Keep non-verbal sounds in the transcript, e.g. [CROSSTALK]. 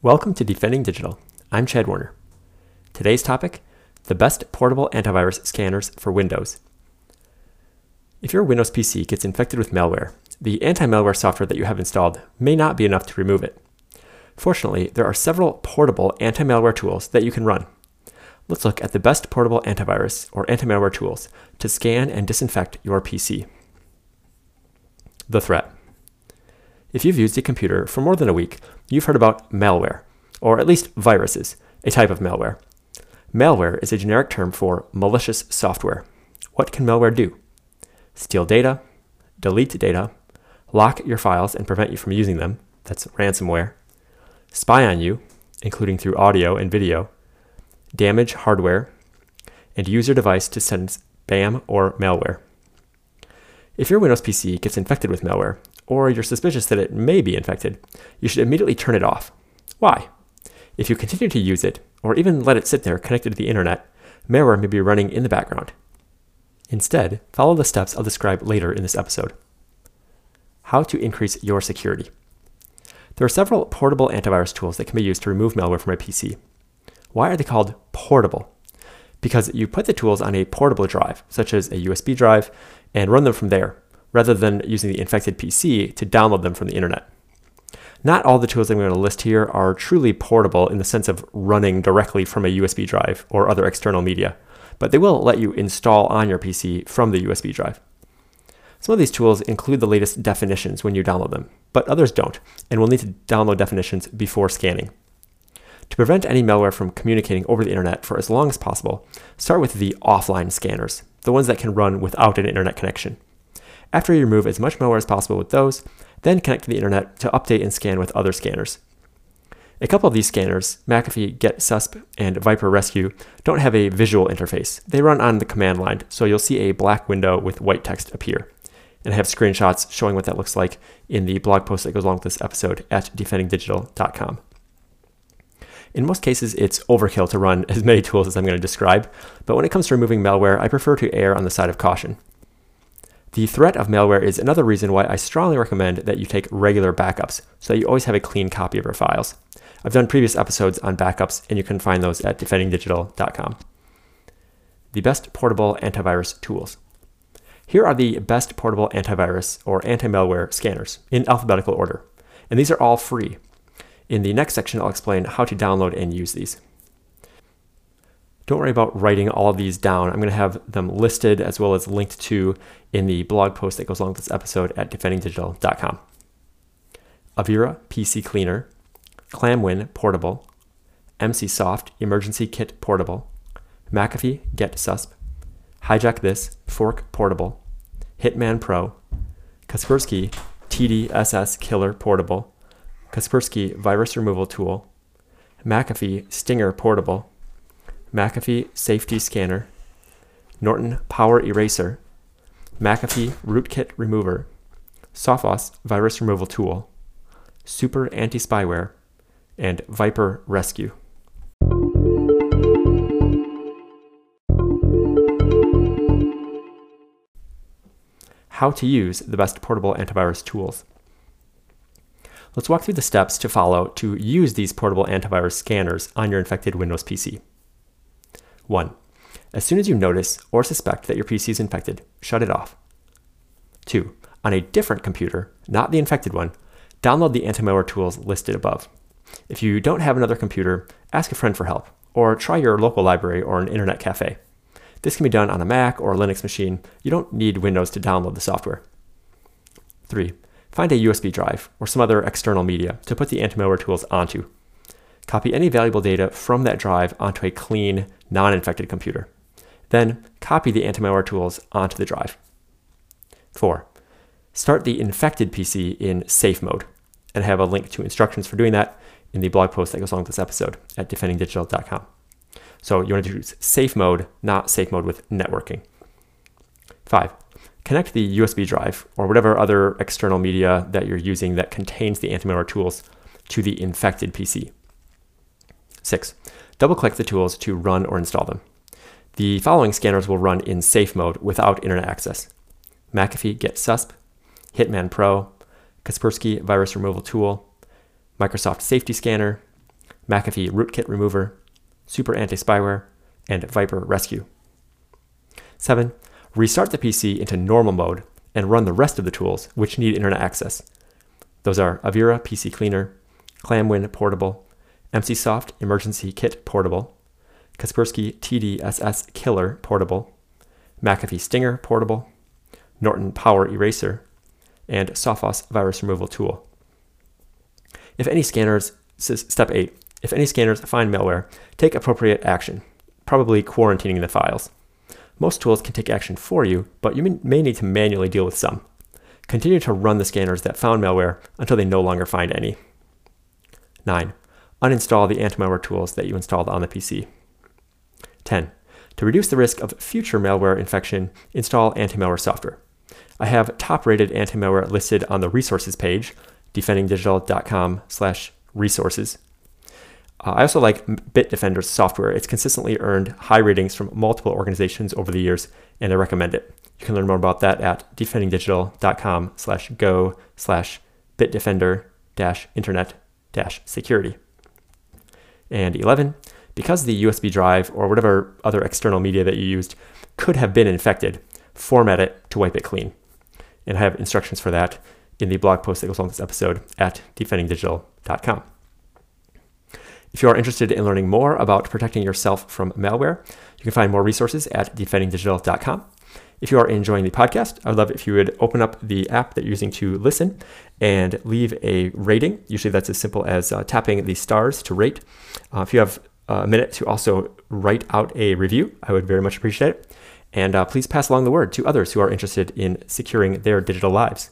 Welcome to Defending Digital. I'm Chad Warner. Today's topic the best portable antivirus scanners for Windows. If your Windows PC gets infected with malware, the anti malware software that you have installed may not be enough to remove it. Fortunately, there are several portable anti malware tools that you can run. Let's look at the best portable antivirus or anti malware tools to scan and disinfect your PC. The threat. If you've used a computer for more than a week, you've heard about malware, or at least viruses, a type of malware. Malware is a generic term for malicious software. What can malware do? Steal data, delete data, lock your files and prevent you from using them, that's ransomware, spy on you, including through audio and video, damage hardware, and use your device to send spam or malware. If your Windows PC gets infected with malware, or you're suspicious that it may be infected, you should immediately turn it off. Why? If you continue to use it, or even let it sit there connected to the internet, malware may be running in the background. Instead, follow the steps I'll describe later in this episode. How to increase your security. There are several portable antivirus tools that can be used to remove malware from a PC. Why are they called portable? Because you put the tools on a portable drive, such as a USB drive, and run them from there, rather than using the infected PC to download them from the internet. Not all the tools I'm going to list here are truly portable in the sense of running directly from a USB drive or other external media, but they will let you install on your PC from the USB drive. Some of these tools include the latest definitions when you download them, but others don't, and will need to download definitions before scanning. To prevent any malware from communicating over the internet for as long as possible, start with the offline scanners, the ones that can run without an internet connection. After you remove as much malware as possible with those, then connect to the internet to update and scan with other scanners. A couple of these scanners, McAfee GetSusp and VIPRE Rescue, don't have a visual interface. They run on the command line, so you'll see a black window with white text appear. And I have screenshots showing what that looks like in the blog post that goes along with this episode at defendingdigital.com. In most cases, it's overkill to run as many [LAUGHS] tools as I'm going to describe, but when it comes to removing malware, I prefer to err on the side of caution. The threat of malware is another reason why I strongly recommend that you take regular backups so that you always have a clean copy of your files. I've done previous episodes on backups, and you can find those at defendingdigital.com. The best portable antivirus tools. Here are the best portable antivirus or anti malware scanners in alphabetical order, and these are all free. In the next section, I'll explain how to download and use these. Don't worry about writing all these down. I'm going to have them listed as well as linked to in the blog post that goes along with this episode at defendingdigital.com. Avira PC Cleaner, ClamWin Portable, Emsisoft Emergency Kit Portable, McAfee GetSusp, Hijack This Fork Portable, Hitman Pro, Kaspersky TDSS Killer Portable, Kaspersky Virus Removal Tool, McAfee Stinger Portable, McAfee Safety Scanner, Norton Power Eraser, McAfee Rootkit Remover, Sophos Virus Removal Tool, Super Anti Spyware, and VIPRE Rescue. How to use the best portable antivirus tools. Let's walk through the steps to follow to use these portable antivirus scanners on your infected Windows PC. 1. As soon as you notice or suspect that your PC is infected, shut it off. 2. On a different computer, not the infected one, download the anti-malware tools listed above. If you don't have another computer, ask a friend for help, or try your local library or an internet cafe. This can be done on a Mac or a Linux machine. You don't need Windows to download the software. 3. Find a USB drive or some other external media to put the anti-malware tools onto. Copy any valuable data from that drive onto a clean, non infected computer. Then copy the anti malware tools onto the drive. 4. Start the infected PC in safe mode and I have a link to instructions for doing that in the blog post that goes along with this episode at defendingdigital.com. So you want to use safe mode, not safe mode with networking. 5. Connect the USB drive or whatever other external media that you're using that contains the anti malware tools to the infected PC. 6. Double click the tools to run or install them. The following scanners will run in safe mode without internet access McAfee GetSusp, Hitman Pro, Kaspersky Virus Removal Tool, Microsoft Safety Scanner, McAfee Rootkit Remover, Super Anti Spyware, and VIPRE Rescue. 7. Restart the PC into normal mode and run the rest of the tools which need internet access. Those are Avira PC Cleaner, ClamWin Portable, Emsisoft Emergency Kit Portable, Kaspersky TDSS Killer Portable, McAfee Stinger Portable, Norton Power Eraser, and Sophos Virus Removal Tool. If any scanners, step 8, if any scanners find malware, take appropriate action, probably quarantining the files. Most tools can take action for you, but you may need to manually deal with some. Continue to run the scanners that found malware until they no longer find any. 9. Uninstall the anti-malware tools that you installed on the PC. 10. To reduce the risk of future malware infection, install anti-malware software. I have top-rated anti-malware listed on the resources page, defendingdigital.com slash resources. Uh, I also like Bitdefender's software. It's consistently earned high ratings from multiple organizations over the years, and I recommend it. You can learn more about that at defendingdigital.com slash go slash bitdefender dash internet dash security. And 11, because the USB drive or whatever other external media that you used could have been infected, format it to wipe it clean. And I have instructions for that in the blog post that goes on this episode at defendingdigital.com. If you are interested in learning more about protecting yourself from malware, you can find more resources at defendingdigital.com. If you are enjoying the podcast, I would love if you would open up the app that you're using to listen and leave a rating. Usually that's as simple as uh, tapping the stars to rate. Uh, if you have a minute to also write out a review, I would very much appreciate it. And uh, please pass along the word to others who are interested in securing their digital lives.